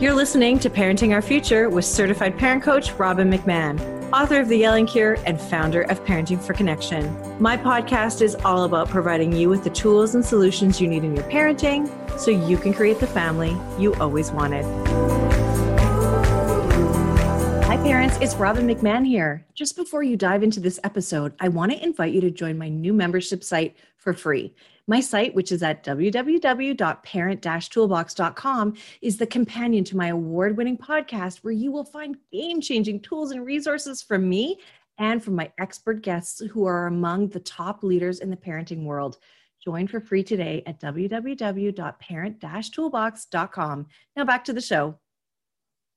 You're listening to Parenting Our Future with certified parent coach Robin McMahon, author of The Yelling Cure and founder of Parenting for Connection. My podcast is all about providing you with the tools and solutions you need in your parenting so you can create the family you always wanted. Hi, parents. It's Robin McMahon here. Just before you dive into this episode, I want to invite you to join my new membership site for free. My site, which is at www.parent-toolbox.com, is the companion to my award-winning podcast where you will find game-changing tools and resources from me and from my expert guests who are among the top leaders in the parenting world. Join for free today at www.parent-toolbox.com. Now back to the show.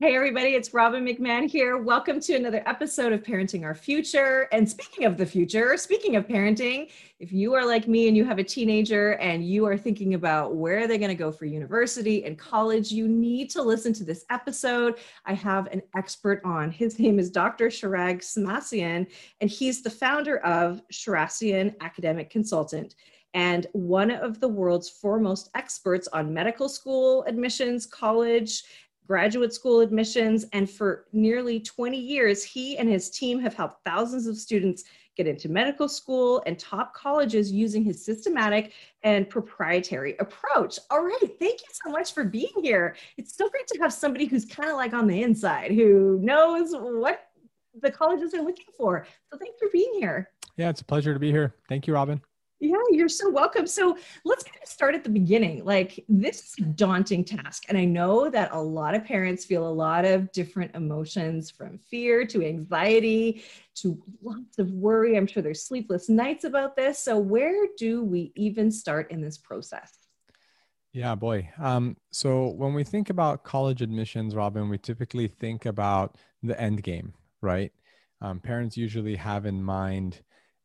Hey, everybody, it's Robin McMahon here. Welcome to another episode of Parenting Our Future. And speaking of the future, speaking of parenting, if you are like me and you have a teenager and you are thinking about where they're going to go for university and college, you need to listen to this episode. I have an expert on. His name is Dr. Shirag Shemmassian, and he's the founder of Shemmassian Academic Consultant and one of the world's foremost experts on medical school admissions, college, graduate school admissions, and for nearly 20 years, he and his team have helped thousands of students get into medical school and top colleges using his systematic and proprietary approach. All right, thank you so much for being here. It's so great to have somebody who's kind of like on the inside, who knows what the colleges are looking for. So thanks for being here. Yeah, it's a pleasure to be here. Thank you, Robin. Yeah, you're so welcome. So let's kind of start at the beginning. Like, this is a daunting task. And I know that a lot of parents feel a lot of different emotions from fear to anxiety to lots of worry. I'm sure there's sleepless nights about this. So, where do we even start in this process? Yeah, boy. Um, so, when we think about college admissions, Robin, we typically think about the end game, right? Um, parents usually have in mind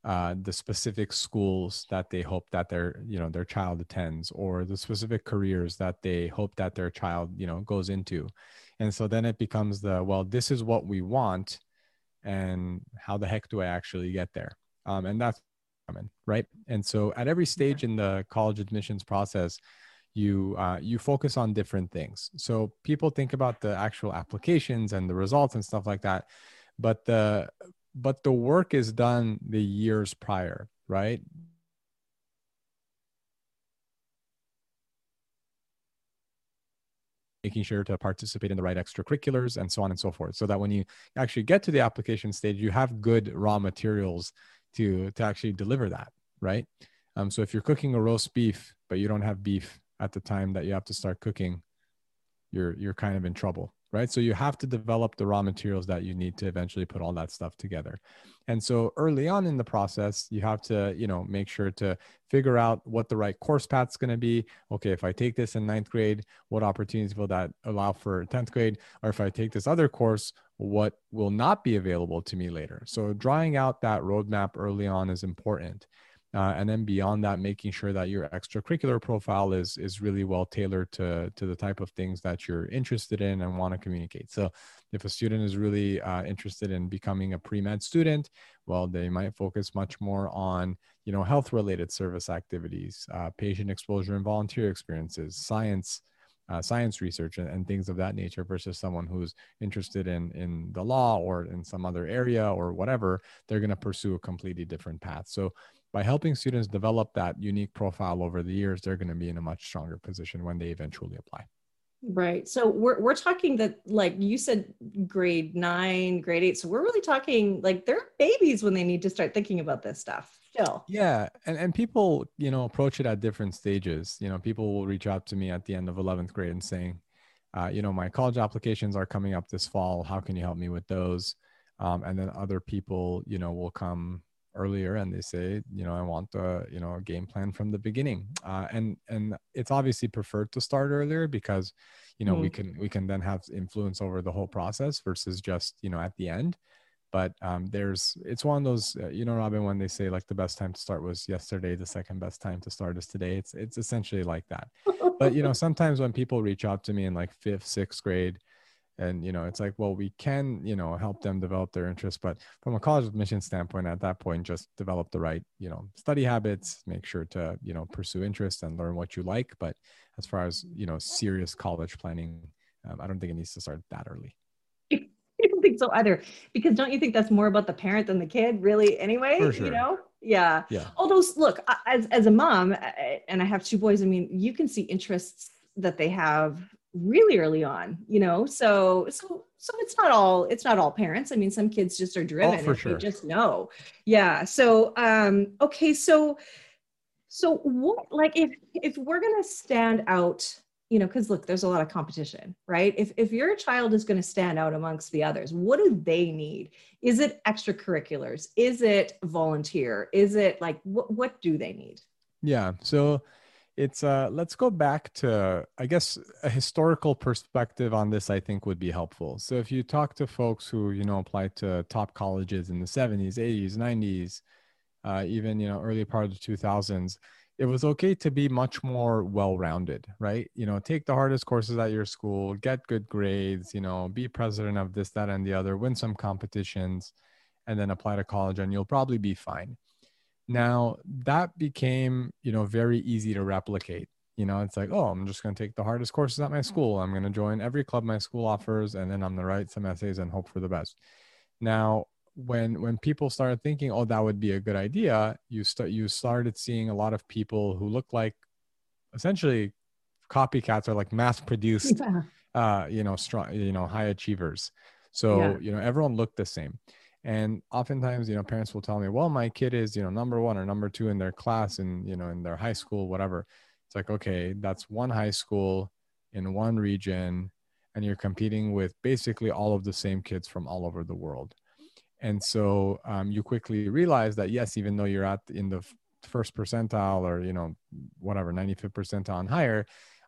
uh, the specific schools that they hope that their you know their child attends or the specific careers that they hope that their child you know goes into. And so then it becomes the well this is what we want and how the heck do i actually get there? Um, and that's coming right? And so at every stage in the college admissions process you uh, you focus on different things. So people think about the actual applications and the results and stuff like that but the but the work is done the years prior, right? making sure to participate in the right extracurriculars and so on and so forth so that when you actually get to the application stage you have good raw materials to to actually deliver that right um, so if you're cooking a roast beef but you don't have beef at the time that you have to start cooking you're you're kind of in trouble right? So you have to develop the raw materials that you need to eventually put all that stuff together. And so early on in the process, you have to, you know, make sure to figure out what the right course path is going to be. Okay, if I take this in ninth grade, what opportunities will that allow for 10th grade? Or if I take this other course, what will not be available to me later? So drawing out that roadmap early on is important. Uh, and then beyond that making sure that your extracurricular profile is is really well tailored to to the type of things that you're interested in and want to communicate. So if a student is really uh, interested in becoming a pre-med student well they might focus much more on you know health related service activities uh, patient exposure and volunteer experiences science uh, science research and, and, things of that nature versus someone who's interested in in the law or in some other area or whatever they're going to pursue a completely different path. So by helping students develop that unique profile over the years, they're going to be in a much stronger position when they eventually apply. Right. So we're, we're talking that, like you said, grade nine, grade eight. So we're really talking like they're babies when they need to start thinking about this stuff still. Yeah. And, and people, you know, approach it at different stages. You know, people will reach out to me at the end of 11th grade and saying, uh, you know, my college applications are coming up this fall. How can you help me with those? Um, and then other people, you know, will come earlier and they say you know i want a you know a game plan from the beginning. Uh, and and it's obviously preferred to start earlier because you know mm we can we can then have influence over the whole process versus just you know at the end. But um, there's it's one of those uh, you know robin when they say like the best time to start was yesterday the second best time to start is today it's it's essentially like that. But you know sometimes when people reach out to me in like fifth sixth grade and you know it's like well we can you know help them develop their interests but from a college admission standpoint at that point just develop the right you know study habits make sure to you know pursue interest and learn what you like but as far as you know serious college planning um, i don't think it needs to start that early I don't think so either. Because don't you think that's more about the parent than the kid, really? Anyway, sure. you know, yeah. yeah Although, look, as as a mom, and I have two boys. I mean, you can see interests that they have really early on. You know, so so so it's not all it's not all parents. I mean, some kids just are driven. Oh, for and sure. They just know. Yeah. So um, okay, so so what like if if we're gonna stand out you know because look there's a lot of competition right if if your child is going to stand out amongst the others what do they need is it extracurriculars is it volunteer is it like what what do they need Yeah. So it's uh let's go back to I guess a historical perspective on this I think would be helpful. So if you talk to folks who, you know, applied to top colleges in the 70s, 80s, 90s, uh, even, you know, early part of the 2000s, it was okay to be much more well-rounded, right? You know, take the hardest courses at your school, get good grades, you know, be president of this, that, and the other, win some competitions, and then apply to college and you'll probably be fine. Now that became, you know, very easy to replicate. You know, it's like, oh, I'm just going to take the hardest courses at my school. I'm going to join every club my school offers, and then I'm going to write some essays and hope for the best. Now, when when people started thinking, oh, that would be a good idea, you start you started seeing a lot of people who look like essentially copycats or like mass produced yeah. uh, you know, strong, you know, high achievers. So, Yeah. you know, everyone looked the same. And oftentimes, you know, parents will tell me, well, my kid is, you know, number one or number two in their class and, you know, in their high school, whatever. It's like, okay, that's one high school in one region, and you're competing with basically all of the same kids from all over the world. And so um, you quickly realize that, yes, even though you're at in the first percentile or, you know, whatever, 95th percentile and higher,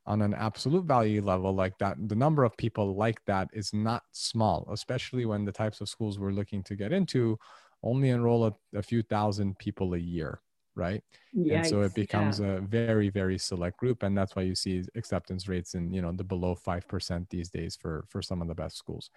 on an absolute value level like that the number of people like that is not small especially when the types of schools we're looking to get into only enroll a, a few thousand people a year right? And so it becomes yeah. a very very select group and that's why you see acceptance rates in you know the below 5% these days for for some of the best schools.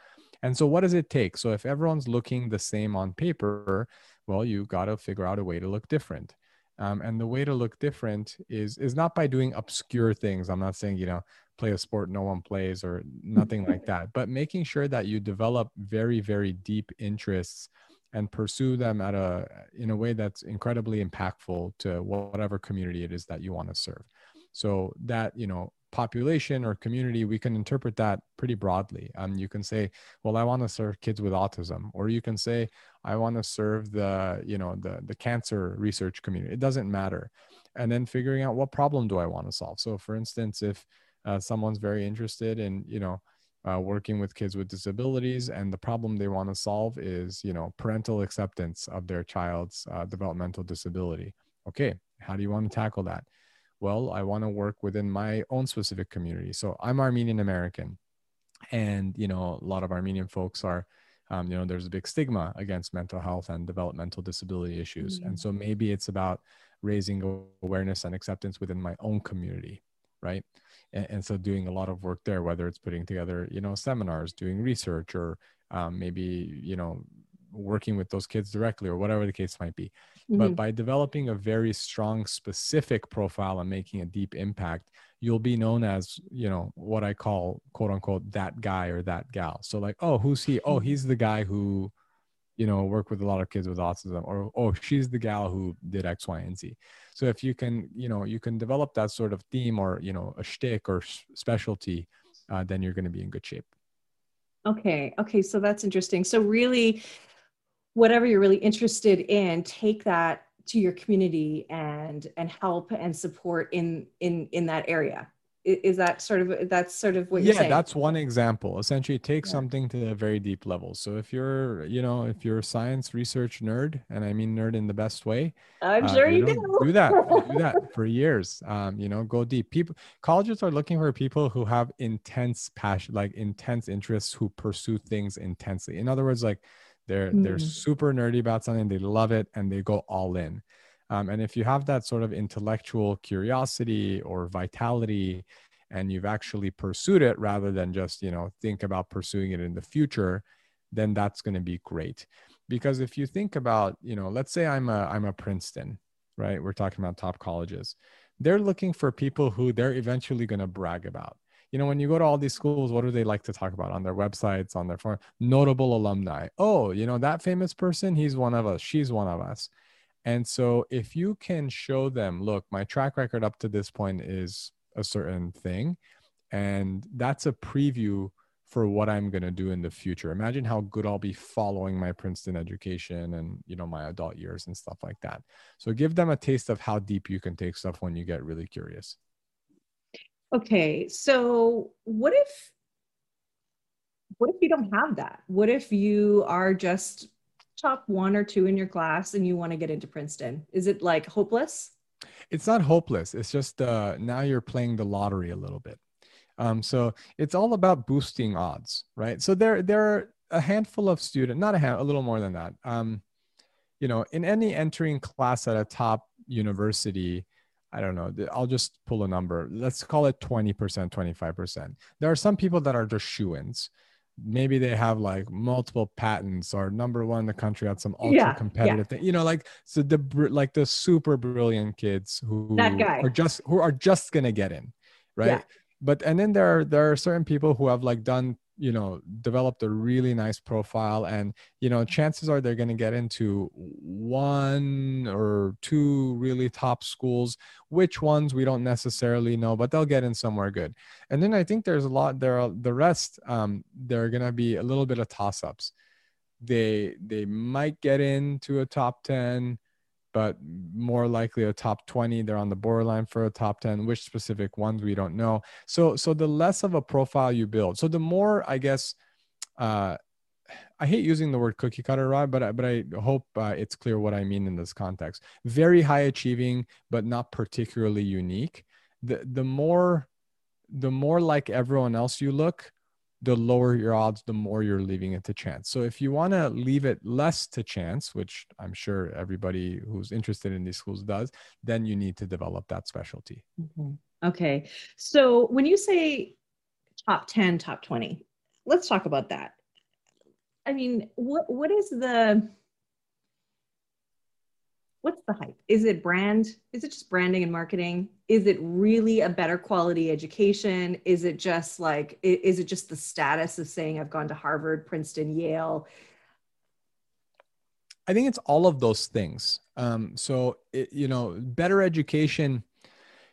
And so what does it take? So if everyone's looking the same on paper well you got to figure out a way to look different um, and the way to look different is is not by doing obscure things. I'm not saying you know play a sport no one plays or nothing like that but making sure that you develop very very deep interests and pursue them at a in a way that's incredibly impactful to whatever community it is that you want to serve. So that you know population or community we can interpret that pretty broadly. Um, you can say well i want to serve kids with autism or you can say i want to serve the you know the the cancer research community. It doesn't matter. And then figuring out what problem do i want to solve? So for instance if uh, someone's very interested in you know uh, working with kids with disabilities and the problem they want to solve is you know parental acceptance of their child's uh, developmental disability. Okay how do you want to tackle that well i want to work within my own specific community. So i'm armenian american and you know a lot of armenian folks are um, you know there's a big stigma against mental health and developmental disability issues. Mm. and so maybe it's about raising awareness and acceptance within my own community right? And, and so doing a lot of work there whether it's putting together you know seminars doing research or um, maybe you know working with those kids directly or whatever the case might be but Mhm. by developing a very strong specific profile and making a deep impact you'll be known as you know what i call quote unquote that guy or that gal so like oh who's he oh he's the guy who you know worked with a lot of kids with autism or oh she's the gal who did x y and z so if you can you know you can develop that sort of theme or you know a shtick or s- specialty uh, then you're going to be in good shape Okay. Okay. So that's interesting. So really, whatever you're really interested in, take that to your community and and help and support in in in that area. Is that sort of that's sort of what you're saying? yeah saying? that's one example essentially take Yeah. something to a very deep level so if you're you know if you're a science research nerd and i mean nerd in the best way I'm uh, sure you, do. do that do that for years um, you know go deep people colleges are looking for people who have intense passion like intense interests who pursue things intensely in other words like they're they're Mm. super nerdy about something they love it and they go all in. Um, and if you have that sort of intellectual curiosity or vitality and you've actually pursued it rather than just you know think about pursuing it in the future then that's going to be great. Because if you think about you know let's say i'm a i'm a princeton right? We're talking about top colleges. They're looking for people who they're eventually going to brag about you know when you go to all these schools what do they like to talk about on their websites on their phone notable alumni oh you know that famous person he's one of us she's one of us and so if you can show them look my track record up to this point is a certain thing and that's a preview for what I'm going to do in the future. Imagine how good I'll be following my Princeton education and, you know, my adult years and stuff like that. So give them a taste of how deep you can take stuff when you get really curious. Okay. So what if what if you don't have that? What if you are just top 1 or 2 in your class and you want to get into Princeton? Is it like hopeless? It's not hopeless. It's just uh now you're playing the lottery a little bit um, so it's all about boosting odds, right? So there, there are a handful of students, not a hand, a little more than that. Um, you know, in any entering class at a top university, I don't know, I'll just pull a number. Let's call it 20%, 25%. There are some people that are just shoe ins. Maybe they have like multiple patents or number one in the country at some ultra yeah, competitive yeah. thing. You know, like so the like the super brilliant kids who are just who are just gonna get in, right? Yeah but and then there are there are certain people who have like done you know developed a really nice profile and you know chances are they're going to get into one or two really top schools. Which ones we don't necessarily know but they'll get in somewhere good. And then i think there's a lot there are the rest um there are going to be a little bit of toss ups they they might get into a top 10 but more likely a top 20 they're on the borderline for a top 10 which specific ones we don't know so so the less of a profile you build so the more i guess uh I hate using the word cookie cutter, Rob, but I, but I hope uh, it's clear what I mean in this context. Very high achieving, but not particularly unique. The the more the more like everyone else you look, the lower your odds, the more you're leaving it to chance. So if you want to leave it less to chance, which I'm sure everybody who's interested in these schools does, then you need to develop that specialty. Mm-hmm. Okay. So when you say top 10, top 20, let's talk about that. I mean, what what is the what's the hype? Is it brand? Is it just branding and marketing? Is it really a better quality education? Is it just like, is it just the status of saying I've gone to Harvard, Princeton, Yale? I think it's all of those things. Um, so, it, you know, better education,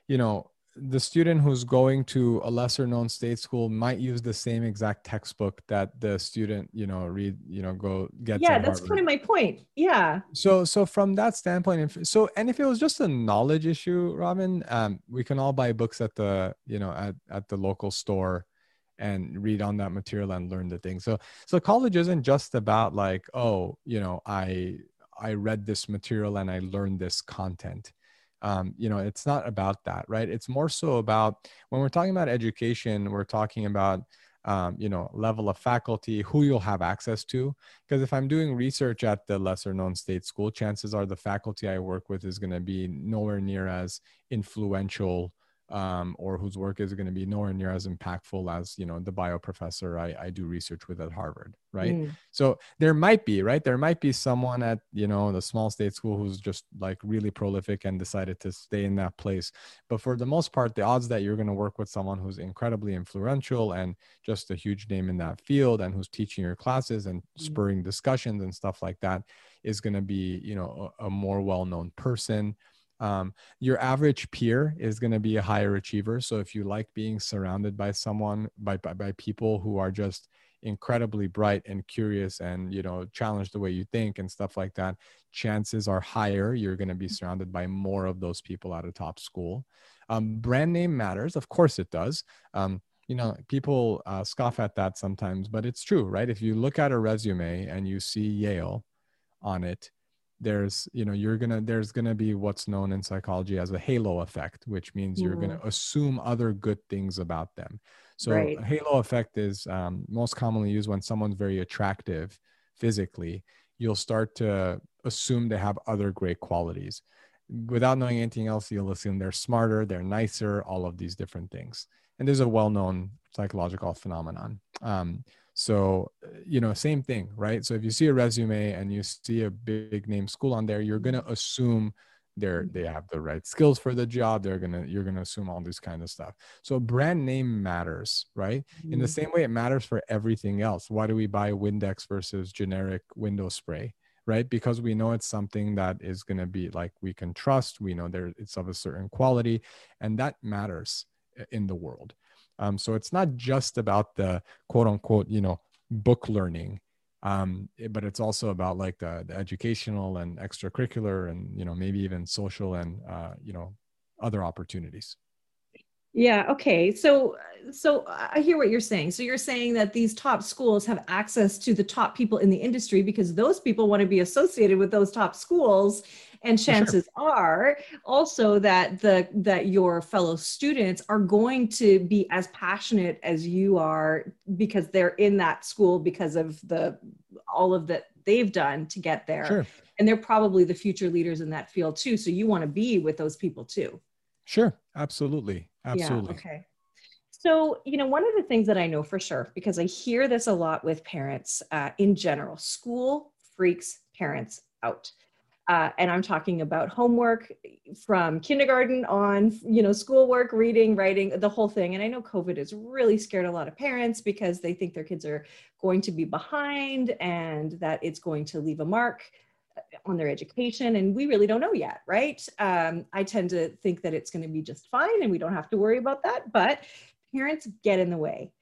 you know, the student who's going to a lesser known state school might use the same exact textbook that the student you know read you know go get yeah that's kind of my point. Yeah. So so from that standpoint if so and if it was just a knowledge issue robin um, we can all buy books at the you know at, at the local store and read on that material and learn the thing. So so college isn't just about like oh you know i i read this material and i learned this content um, you know it's not about that right? It's more so about when we're talking about education we're talking about um, you know level of faculty who you'll have access to. Because if i'm doing research at the lesser known state school chances are the faculty i work with is going to be nowhere near as influential um, or whose work is going to be nowhere near as impactful as you know the bio professor I, I do research with at Harvard, right? Mm. So there might be right there might be someone at you know the small state school who's just like really prolific and decided to stay in that place. But for the most part, the odds that you're going to work with someone who's incredibly influential and just a huge name in that field and who's teaching your classes and mm. spurring discussions and stuff like that is going to be you know a, a more well known person um, your average peer is going to be a higher achiever. So if you like being surrounded by someone by, by, by people who are just incredibly bright and curious and you know challenge the way you think and stuff like that chances are higher you're going to be surrounded by more of those people at a top school. Um, brand name matters. Of course it does. Um, you know people uh, scoff at that sometimes but it's true right? If you look at a resume and you see yale on it there's you know you're gonna there's gonna be what's known in psychology as a halo effect which means you're gonna mm-hmm. assume other good things about them so right. halo effect is um, most commonly used when someone's very attractive physically you'll start to assume they have other great qualities without knowing anything else you'll assume they're smarter they're nicer all of these different things and there's a well-known psychological phenomenon um, so, you know, same thing, right? So if you see a resume and you see a big name school on there, you're to assume they're they have the right skills for the job. They're gonna you're gonna assume all this kind of stuff. So brand name matters right? Mm-hmm. in the same way it matters for everything else. Why do we buy windex versus generic window spray right? Because we know it's something that is going to be like we can trust. We know there it's of a certain quality and that matters in the world um, so it's not just about the quote unquote you know book learning um, but it's also about like the, the educational and extracurricular and you know maybe even social and uh, you know other opportunities. Yeah okay. So so i hear what you're saying. So you're saying that these top schools have access to the top people in the industry because those people want to be associated with those top schools and chances sure. are also that the that your fellow students are going to be as passionate as you are because they're in that school because of the all of that they've done to get there sure. and they're probably the future leaders in that field too so you want to be with those people too sure absolutely Absolutely. Yeah, okay. So, you know, one of the things that I know for sure, because I hear this a lot with parents uh, in general, school freaks parents out. Uh, and I'm talking about homework from kindergarten on, you know, schoolwork, reading, writing, the whole thing. And I know COVID has really scared a lot of parents because they think their kids are going to be behind and that it's going to leave a mark on their education. And we really don't know yet right? Um, i tend to think that it's going to be just fine and we don't have to worry about that but parents get in the way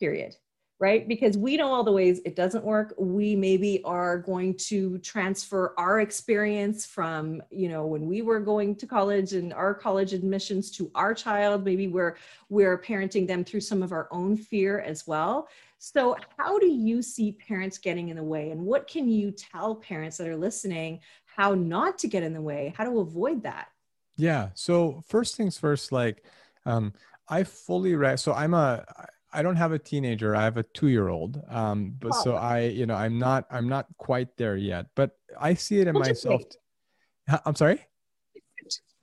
period right because we know all the ways it doesn't work we maybe are going to transfer our experience from you know when we were going to college and our college admissions to our child maybe we're we're parenting them through some of our own fear as well so, how do you see parents getting in the way? And what can you tell parents that are listening how not to get in the way, how to avoid that? Yeah. So, first things first, like, um, I fully re- so I'm a I don't have a teenager. I have a two year old. Um, but oh. so I, you know, I'm not I'm not quite there yet. But I see it in myself. I'm sorry.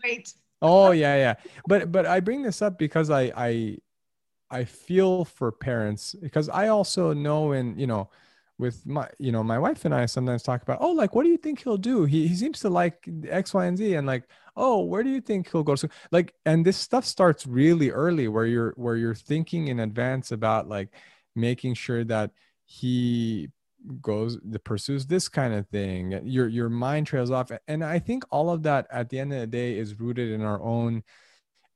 Wait. Oh yeah, yeah. But but I bring this up because I I I feel for parents because I also know and you know with my you know my wife and I sometimes talk about oh like what do you think he'll do? He, he seems to like X Y and Z. And like oh where do you think he'll go so like and this stuff starts really early where you're where you're thinking in advance about like making sure that he goes the pursues this kind of thing. Your your mind trails off. And I think all of that at the end of the day is rooted in our own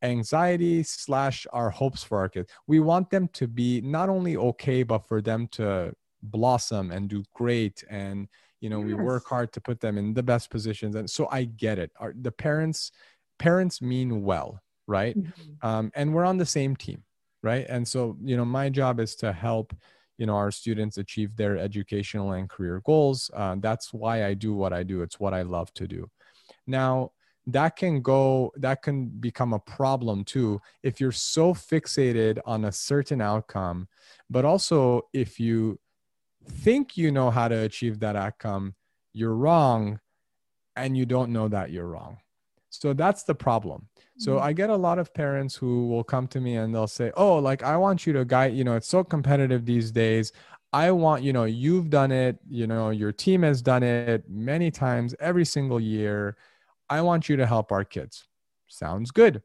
anxiety slash our hopes for our kids. We want them to be not only okay, but for them to blossom and do great. And, you know, yes. we work hard to put them in the best positions. And so I get it. Our, the parents, parents mean well, right? Mm-hmm. Um, and we're on the same team, right? And so, you know, my job is to help you know our students achieve their educational and career goals uh, that's why i do what i do it's what i love to do now that can go that can become a problem too if you're so fixated on a certain outcome but also if you think you know how to achieve that outcome you're wrong and you don't know that you're wrong so that's the problem so mm-hmm. i get a lot of parents who will come to me and they'll say oh like i want you to guide you know it's so competitive these days i want you know you've done it you know your team has done it many times every single year I want you to help our kids. Sounds good.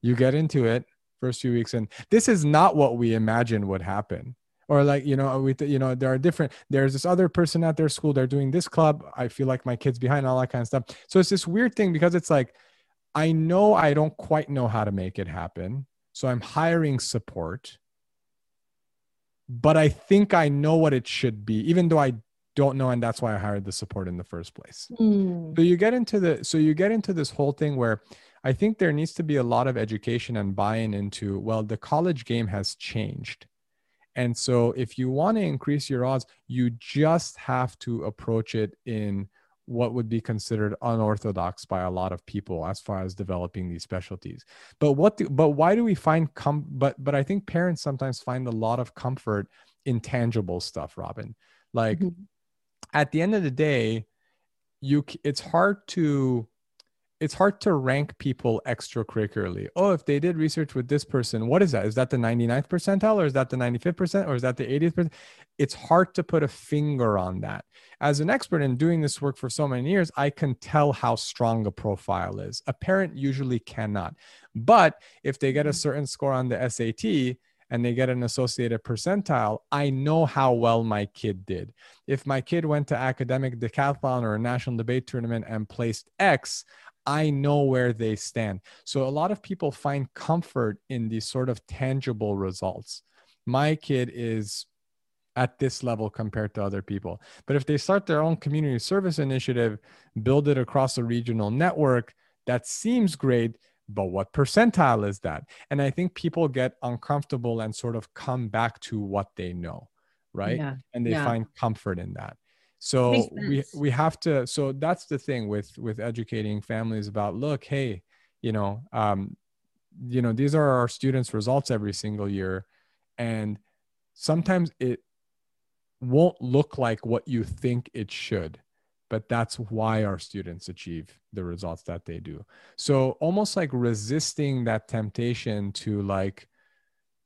You get into it first few weeks, and this is not what we imagined would happen. Or like you know, we you know there are different. There's this other person at their school. They're doing this club. I feel like my kid's behind all that kind of stuff. So it's this weird thing because it's like I know I don't quite know how to make it happen. So I'm hiring support. But I think I know what it should be, even though I don't know and that's why i hired the support in the first place mm. so you get into the so you get into this whole thing where i think there needs to be a lot of education and buy-in into well the college game has changed and so if you want to increase your odds you just have to approach it in what would be considered unorthodox by a lot of people as far as developing these specialties. But what do, but why do we find com but but i think parents sometimes find a lot of comfort in tangible stuff robin. Like mm-hmm. at the end of the day, you it's hard to it's hard to rank people extracurricularly. Oh, if they did research with this person, what is that? Is that the 99th percentile or is that the 95th percent or is that the 80th percent? It's hard to put a finger on that. As an expert in doing this work for so many years, I can tell how strong a profile is. A parent usually cannot. But if they get a mm-hmm. certain score on the SAT, and they get an associated percentile, I know how well my kid did. If my kid went to academic decathlon or a national debate tournament and placed X, I know where they stand. So a lot of people find comfort in these sort of tangible results. My kid is at this level compared to other people. But if they start their own community service initiative, build it across a regional network, that seems great. But what percentile is that? And I think people get uncomfortable and sort of come back to what they know, right? Yeah. And they yeah. find comfort in that so we we have to so that's the thing with with educating families about look hey you know um you know these are our students results every single year and sometimes it won't look like what you think it should but that's why our students achieve the results that they do. So almost like resisting that temptation to like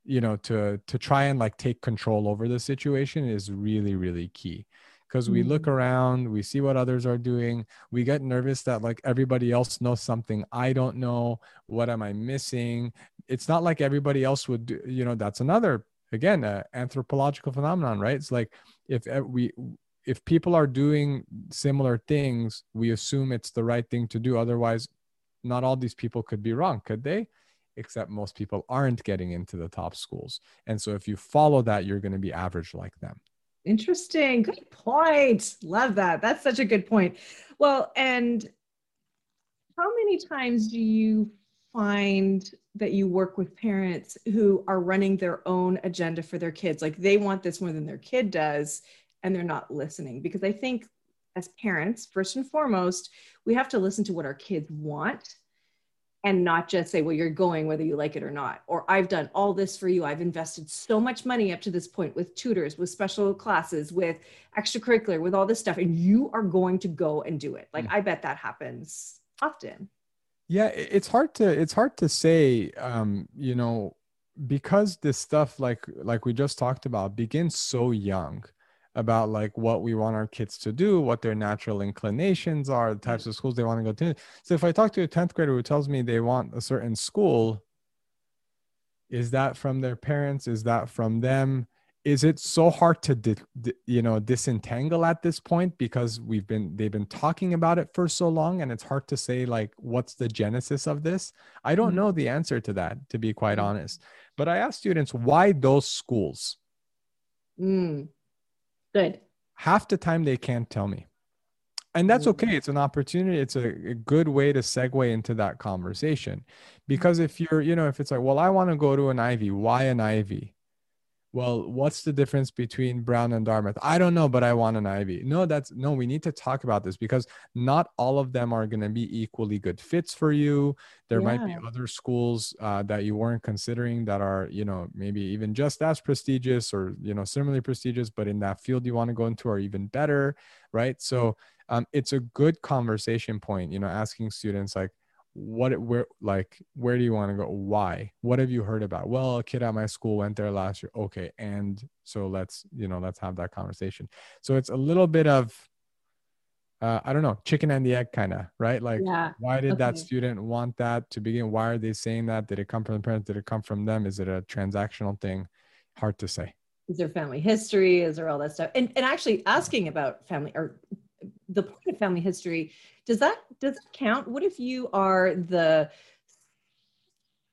you know to to try and like take control over the situation is really really key because we look mm. around, we see what others are doing, we get nervous that like everybody else knows something I don't know. What am I missing? It's not like everybody else would do, you know, that's another again, uh, anthropological phenomenon, right? It's like if we if people are doing similar things, we assume it's the right thing to do. Otherwise, not all these people could be wrong, could they? Except most people aren't getting into the top schools. And so if you follow that, you're going to be average like them. Interesting. Good point. Love that. That's such a good point. Well, and how many times do you find that you work with parents who are running their own agenda for their kids? Like they want this more than their kid does, and they're not listening. Because I think as parents, first and foremost, we have to listen to what our kids want and not just say, well, you're going whether you like it or not. Or I've done all this for you. I've invested so much money up to this point with tutors, with special classes, with extracurricular, with all this stuff. And you are going to go and do it. Like, mm. I bet that happens often. Yeah, it's hard to it's hard to say um, you know, because this stuff like like we just talked about begins so young about like what we want our kids to do, what their natural inclinations are, the types of schools they want to go to. So if I talk to a 10th grader who tells me they want a certain school, is that from their parents? Is that from them? Is it so hard to di- di- you know disentangle at this point because we've been they've been talking about it for so long and it's hard to say like what's the genesis of this? I don't mm-hmm. know the answer to that to be quite mm-hmm. honest. But I ask students why those schools? Mm Good. Half the time they can't tell me. And that's mm. okay. It's an opportunity. It's a, a, good way to segue into that conversation. Because if you're, you know, if it's like, well, I want to go to an Ivy, why an Ivy? Well, what's the difference between Brown and Dartmouth? I don't know, but I want an Ivy. No, that's no, we need to talk about this because not all of them are going to be equally good fits for you. There yeah. might be other schools uh, that you weren't considering that are, you know, maybe even just as prestigious or, you know, similarly prestigious, but in that field you want to go into are even better. Right. So um, it's a good conversation point, you know, asking students like, what where like where do you want to go? Why? What have you heard about? Well a kid at my school went there last year. Okay and so let's you know let's have that conversation. So it's a little bit of uh, i don't know chicken and the egg kind of right? Like yeah. why did okay. that student want that to begin? Why are they saying that? Did it come from the parents? Did it come from them? Is it a transactional thing? Hard to say. Is there family history? Is there all that stuff? And, and actually asking about family or the point of family history does that does that count? What if you are the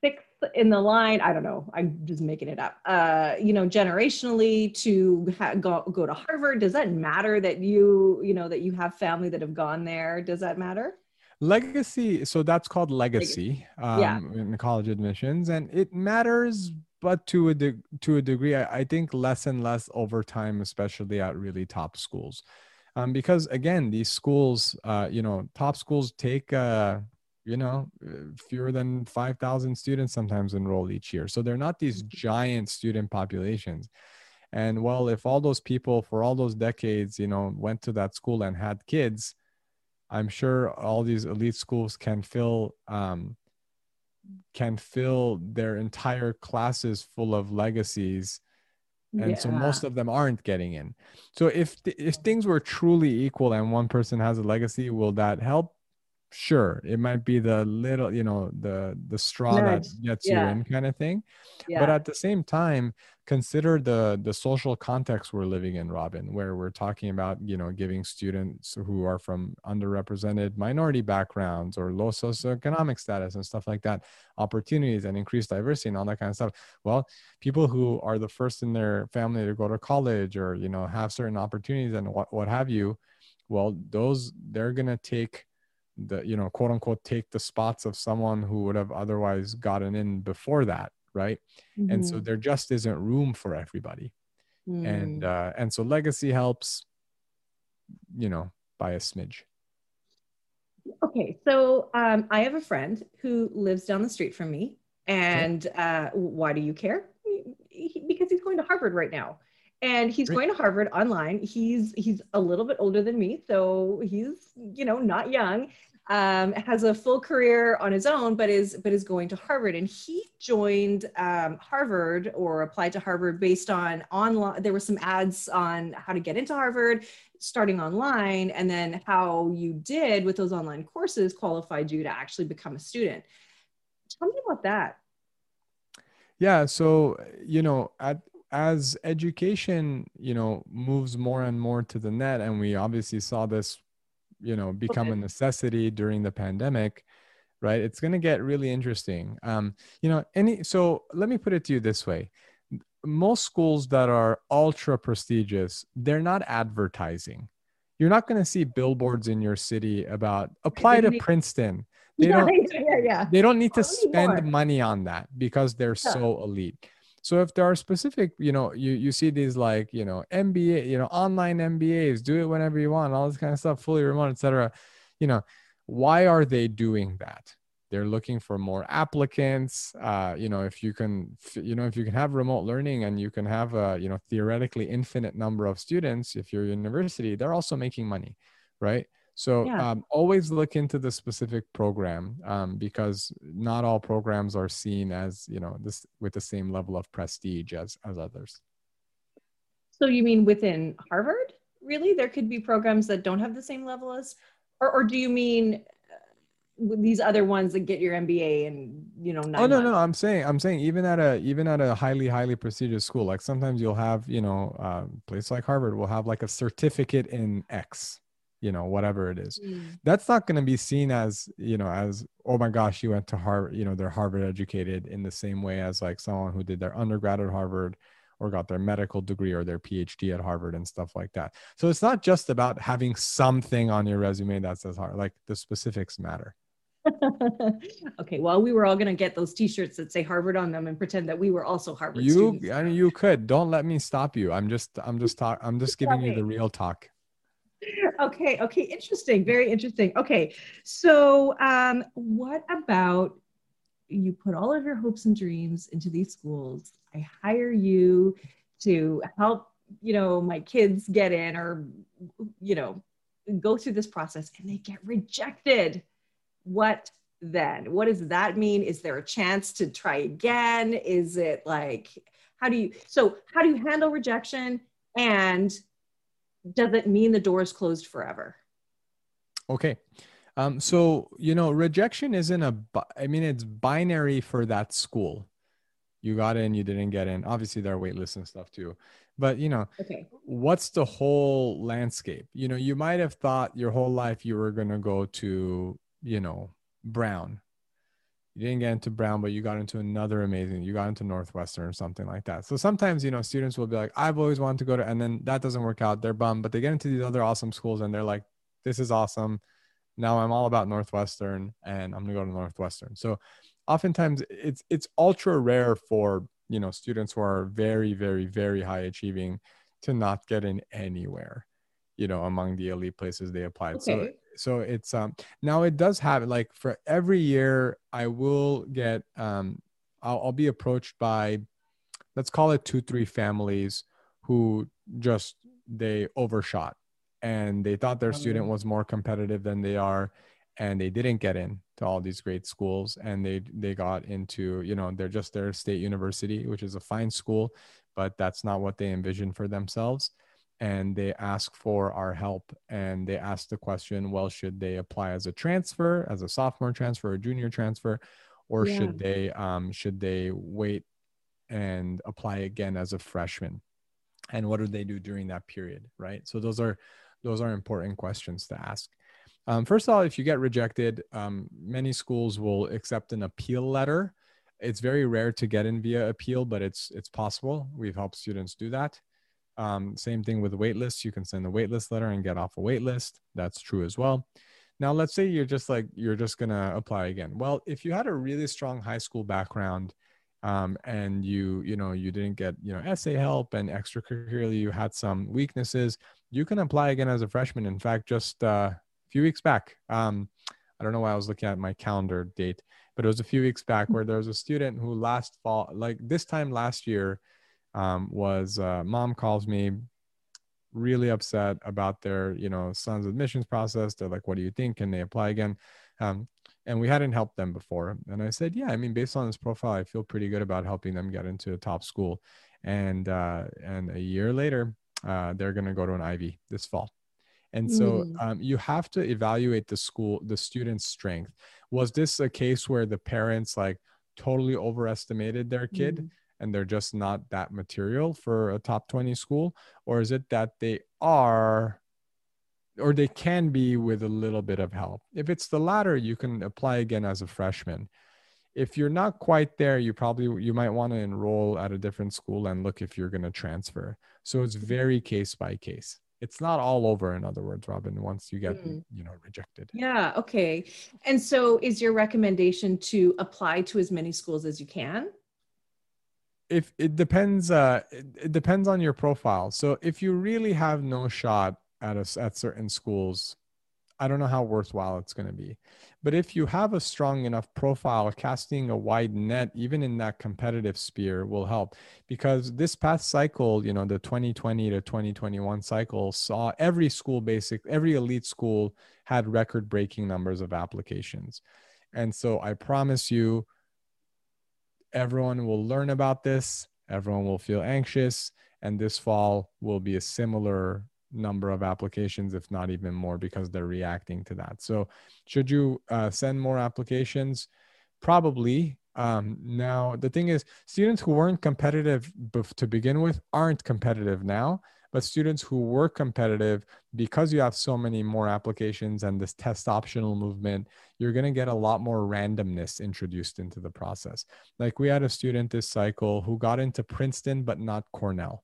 sixth in the line? I don't know. I'm just making it up. Uh you know generationally to ha- go, go to harvard does that matter that you you know that you have family that have gone there? Does that matter? Legacy so that's called legacy, um, yeah. in college admissions and it matters but to a de- to a degree I, I think less and less over time especially at really top schools um, because again these schools uh, you know top schools take uh, you know fewer than 5000 students sometimes enroll each year so they're not these mm-hmm. giant student populations and well if all those people for all those decades you know went to that school and had kids I'm sure all these elite schools can fill um, can fill their entire classes full of legacies and yeah. so most of them aren't getting in so if if things were truly equal and one person has a legacy will that help sure it might be the little you know the the straw that gets yeah. you in kind of thing yeah. but at the same time consider the the social context we're living in robin where we're talking about you know giving students who are from underrepresented minority backgrounds or low socioeconomic status and stuff like that opportunities and increased diversity and all that kind of stuff well people who are the first in their family to go to college or you know have certain opportunities and what, what have you well those they're going to take the you know quote unquote take the spots of someone who would have otherwise gotten in before that right mm-hmm. and so mm-hmm. there just isn't room for everybody mm. and uh and so legacy helps you know by a smidge okay so um i have a friend who lives down the street from me and okay. uh why do you care because he's going to harvard right now and he's going to harvard online he's he's a little bit older than me so he's you know not young um, has a full career on his own, but is but is going to Harvard. And he joined um, Harvard or applied to Harvard based on online. There were some ads on how to get into Harvard, starting online, and then how you did with those online courses qualified you to actually become a student. Tell me about that. Yeah, so you know, at as education you know moves more and more to the net and we obviously saw this you know become okay. a necessity during the pandemic right? It's going to get really interesting. Um you know any so let me put it to you this way. Most schools that are ultra prestigious they're not advertising. You're not going to see billboards in your city about apply to princeton. They yeah, don't yeah, yeah. they don't need to spend money on that because they're so elite so if there are specific, you know, you you see these like, you know, MBA, you know, online MBAs, do it whenever you want, all this kind of stuff, fully remote, etc. You know, why are they doing that? They're looking for more applicants. Uh, you know, if you can, you know, if you can have remote learning and you can have a, you know, theoretically infinite number of students, if you're a university, they're also making money, right? So yeah. um, always look into the specific program um, because not all programs are seen as you know this with the same level of prestige as as others. So you mean within Harvard? Really, there could be programs that don't have the same level as, or, or do you mean uh, these other ones that get your MBA and you know? oh no, months? no, I'm saying I'm saying even at a even at a highly highly prestigious school, like sometimes you'll have you know uh, place like Harvard will have like a certificate in X you know whatever it is. Mm. that's not going to be seen as you know as oh my gosh you went to harvard you know they're harvard educated in the same way as like someone who did their undergrad at harvard or got their medical degree or their phd at harvard and stuff like that. So it's not just about having something on your resume that says harvard like the specifics matter. Okay well we were all going to get those t-shirts that say harvard on them and pretend that we were also harvard you students. I mean, you could. Don't let me stop you. I'm just i'm just talk i'm just giving you the real talk okay okay interesting very interesting. Okay so um what about you put all of your hopes and dreams into these schools? I hire you to help you know my kids get in or you know go through this process and they get rejected. What then? What does that mean? Is there a chance to try again? Is it like how do you so how do you handle rejection and doesn't mean the door is closed forever. Okay. Um, so, you know, rejection isn't a, I mean, it's binary for that school. You got in, you didn't get in. Obviously, there are waitlists and stuff too. But, you know, okay. what's the whole landscape? You know, you might have thought your whole life you were going to go to, you know, Brown you didn't get into Brown, but you got into another amazing, you got into Northwestern or something like that. So sometimes, you know, students will be like, I've always wanted to go to, and then that doesn't work out. They're bummed, but they get into these other awesome schools and they're like, this is awesome. Now I'm all about Northwestern and I'm going to go to Northwestern. So oftentimes it's, it's ultra rare for, you know, students who are very, very, very high achieving to not get in anywhere, you know, among the elite places they applied. Okay. So so it's um now it does have like for every year i will get um I'll, I'll be approached by let's call it two three families who just they overshot and they thought their student was more competitive than they are and they didn't get in to all these great schools and they they got into you know they're just their state university which is a fine school but that's not what they envisioned for themselves and they ask for our help and they ask the question well should they apply as a transfer as a sophomore transfer or junior transfer or Yeah. should they um, should they wait and apply again as a freshman? And what do they do during that period right? So those are those are important questions to ask. Um, first of all if you get rejected um, many schools will accept an appeal letter. It's very rare to get in via appeal but it's it's possible. We've helped students do that um, same thing with waitlists you can send a waitlist letter and get off a waitlist. That's true as well. Now let's say you're just like you're just gonna apply again. Well if you had a really strong high school background um, and you you know you didn't get you know essay help and extracurricularly you had some weaknesses you can apply again as a freshman. In fact just uh, a few weeks back um, i don't know why i was looking at my calendar date but it was a few weeks back where there was a student who last fall like this time last year um, was uh, mom calls me really upset about their you know son's admissions process. They're like what do you think? Can they apply again? Um, and we hadn't helped them before. And i said yeah i mean based on this profile i feel pretty good about helping them get into a top school. And uh, and a year later uh, they're going to go to an ivy this fall. And so Mm. um, you have to evaluate the school the student's strength. Was this a case where the parents like totally overestimated their kid? Mm. And they're just not that material for a top 20 school? Or is it that they are or they can be with a little bit of help? If it's the latter you can apply again as a freshman. If you're not quite there you probably you might want to enroll at a different school and look if you're going to transfer. So it's very case by case. It's not all over in other words robin once you get Mm. you know rejected. Yeah, okay. And so is your recommendation to apply to as many schools as you can? If it depends uh it, it depends on your profile. So if you really have no shot at us at certain schools i don't know how worthwhile it's going to be. But if you have a strong enough profile casting a wide net even in that competitive sphere will help. Because this past cycle you know the 2020 to 2021 cycle saw every school basic every elite school had record breaking numbers of applications. And so i promise you everyone will learn about this everyone will feel anxious and this fall will be a similar number of applications if not even more because they're reacting to that. So should you uh, send more applications? Probably. Um, now the thing is students who weren't competitive bef- to begin with aren't competitive now but students who were competitive because you have so many more applications and this test optional movement you're going to get a lot more randomness introduced into the process. Like we had a student this cycle who got into princeton but not cornell.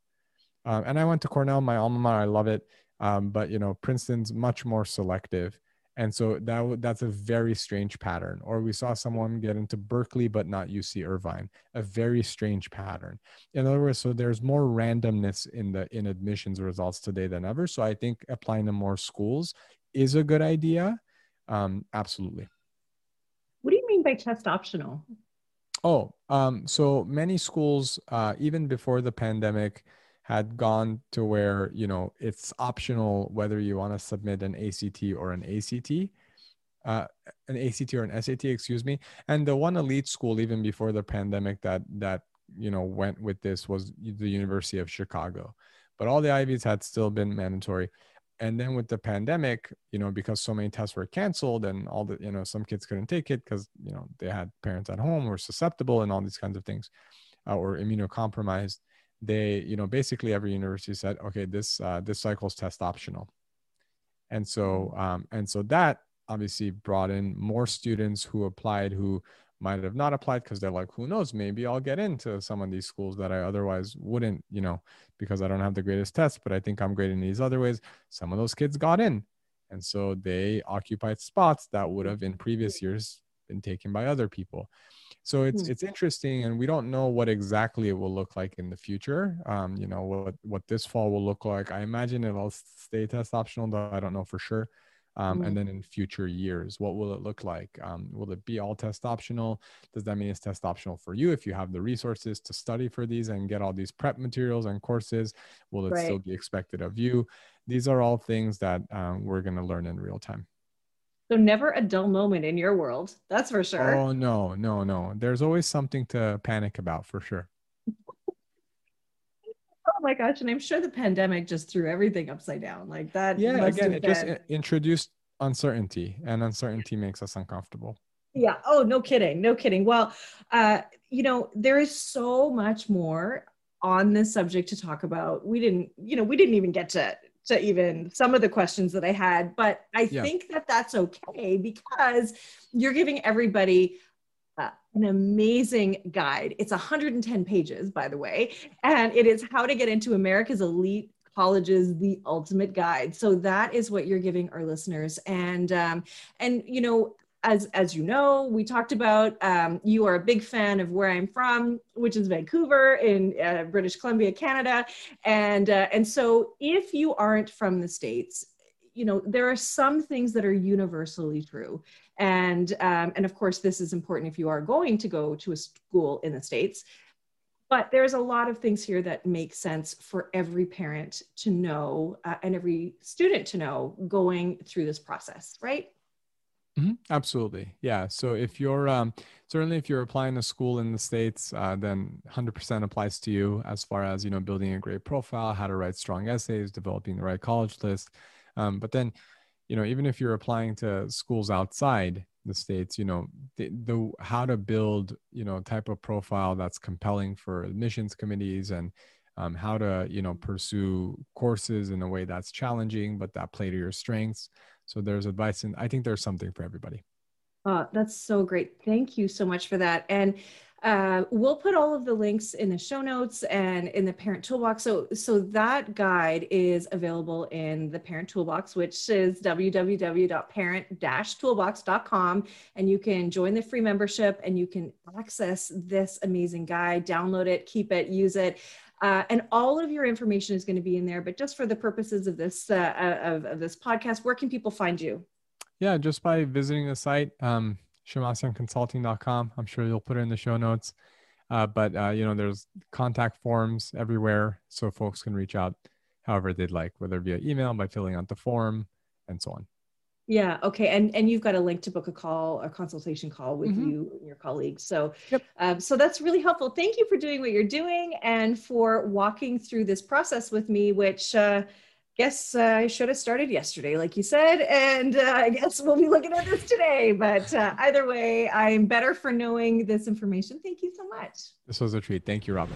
Um, and i went to cornell my alma mater i love it. Um, but you know princeton's much more selective and so that that's a very strange pattern. Or we saw someone get into berkeley but not uc irvine. A very strange pattern. In other words so there's more randomness in the in admissions results today than ever. So i think applying to more schools is a good idea. Um, absolutely. What do you mean by test optional? Oh, um, so many schools, uh, even before the pandemic, had gone to where you know it's optional whether you want to submit an ACT or an ACT, uh, an ACT or an SAT, excuse me. And the one elite school, even before the pandemic, that that you know went with this was the University of Chicago, but all the Ivies had still been mandatory. And then with the pandemic, you know, because so many tests were canceled and all the, you know, some kids couldn't take it because, you know, they had parents at home were susceptible and all these kinds of things uh, or immunocompromised. They, you know, basically every university said, okay, this, uh, this cycle is test optional. And so, um, and so that obviously brought in more students who applied who might have not applied because they're like, who knows, maybe I'll get into some of these schools that I otherwise wouldn't, you know, because I don't have the greatest test, but I think I'm great in these other ways. Some of those kids got in. And so they occupied spots that would have in previous years been taken by other people. So it's Hmm. it's interesting, and we don't know what exactly it will look like in the future. Um, you know what what this fall will look like. I imagine it'll stay test optional, though I don't know for sure. um, mm-hmm. and then in future years what will it look like um, will it be all test optional does that mean it's test optional for you if you have the resources to study for these and get all these prep materials and courses will it right. still be expected of you these are all things that um, we're going to learn in real time so never a dull moment in your world that's for sure. Oh no no no. There's always something to panic about for sure. Oh my gosh and i'm sure the pandemic just threw everything upside down like that yeah again it been... just introduced uncertainty and uncertainty makes us uncomfortable. Yeah oh no kidding no kidding. Well uh you know there is so much more on this subject to talk about. We didn't you know we didn't even get to to even some of the questions that i had but i yeah. think that that's okay because you're giving everybody uh, an amazing guide. It's 110 pages, by the way, and it is how to get into America's elite colleges the ultimate guide so that is what you're giving our listeners and um, and you know as as you know we talked about um, you are a big fan of where i'm from which is vancouver in uh, british columbia canada. And uh, and so if you aren't from the states you know there are some things that are universally true. And um, and of course this is important if you are going to go to a school in the states. But there's a lot of things here that make sense for every parent to know uh, and every student to know going through this process right mm-hmm. absolutely. Yeah. So if you're um, certainly if you're applying to school in the states uh, then 100% applies to you as far as you know building a great profile how to write strong essays developing the right college list. Um, but then you know even if you're applying to schools outside the states you know the, the how to build you know type of profile that's compelling for admissions committees and um, how to you know pursue courses in a way that's challenging but that play to your strengths so there's advice and i think there's something for everybody uh, that's so great thank you so much for that and uh, we'll put all of the links in the show notes and in the parent toolbox. So, so that guide is available in the parent toolbox, which is www.parent-toolbox.com. And you can join the free membership and you can access this amazing guide, download it, keep it, use it. Uh, and all of your information is going to be in there. But just for the purposes of this uh, of, of this podcast, where can people find you? Yeah, just by visiting the site. Um, shemmassianconsulting.com. I'm sure you'll put it in the show notes. Uh, but uh, you know, there's contact forms everywhere, so folks can reach out however they'd like, whether via email, by filling out the form, and so on. Yeah. Okay. And and you've got a link to book a call, a consultation call with mm-hmm. you and your colleagues. So, yep. um, so that's really helpful. Thank you for doing what you're doing and for walking through this process with me, which. Uh, guess uh, I should have started yesterday, like you said, and uh, I guess we'll be looking at this today. But uh, either way, I'm better for knowing this information. Thank you so much. This was a treat. Thank you, Robin.